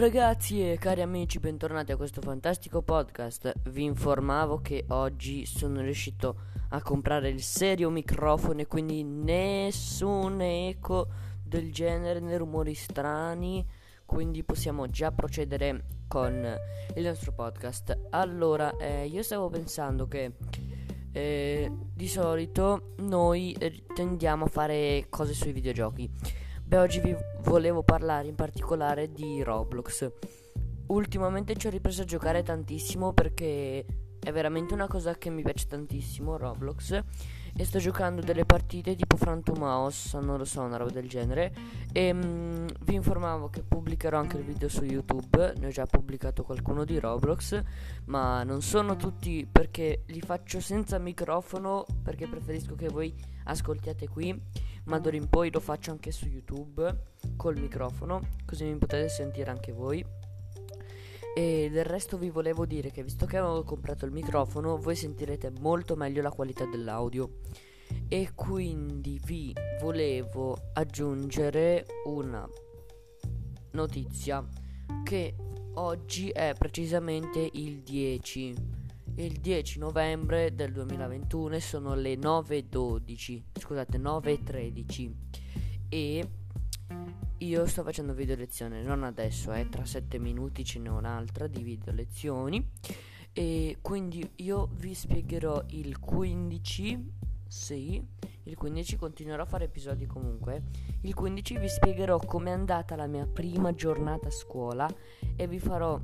Ragazzi e cari amici, bentornati a questo fantastico podcast. Vi informavo che oggi sono riuscito a comprare il serio microfono e quindi nessun eco del genere né rumori strani. Quindi possiamo già procedere con il nostro podcast. Allora, eh, io stavo pensando che eh, di solito noi tendiamo a fare cose sui videogiochi Beh, oggi vi volevo parlare in particolare di Roblox. Ultimamente ci ho ripreso a giocare tantissimo perché è veramente una cosa che mi piace tantissimo, Roblox. E sto giocando delle partite tipo Phantom House, non lo so, una roba del genere. E mh, mm, vi informavo che pubblicherò anche il video su YouTube. Ne ho già pubblicato qualcuno di Roblox. Ma non sono tutti perché li faccio senza microfono. Perché preferisco che voi ascoltiate qui ma d'ora in poi lo faccio anche su YouTube col microfono, così mi potete sentire anche voi. E del resto vi volevo dire che visto che avevo comprato il microfono, voi sentirete molto meglio la qualità dell'audio. E quindi vi volevo aggiungere una notizia che oggi è precisamente il 10 il 10 novembre del 2021 sono le 9.12, scusate 9.13 e io sto facendo video lezione, non adesso, eh, tra 7 minuti ce n'è un'altra di video lezioni. E quindi io vi spiegherò il 15, sì, il 15 continuerò a fare episodi comunque, il 15 vi spiegherò com'è andata la mia prima giornata a scuola e vi farò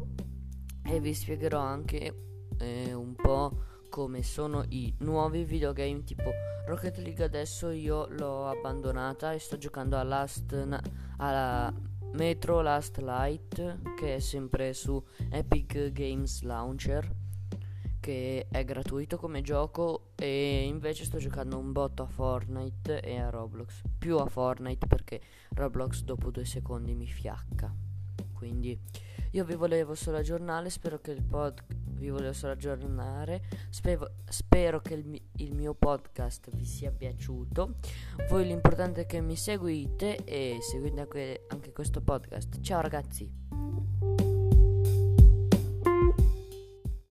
e vi spiegherò anche eh, un po' come sono i nuovi videogame tipo Rocket League adesso io l'ho abbandonata e sto giocando a Last na- alla Metro Last Light che è sempre su Epic Games Launcher che è gratuito come gioco e invece sto giocando un botto a Fortnite e a Roblox. Più a Fortnite perché Roblox dopo due secondi mi fiacca quindi io vi volevo solo aggiornare spero che il podcast vi volevo solo aggiornare. Spero, spero che il, il, mio podcast vi sia piaciuto. Voi l'importante è che mi seguite e seguite anche questo podcast. Ciao ragazzi.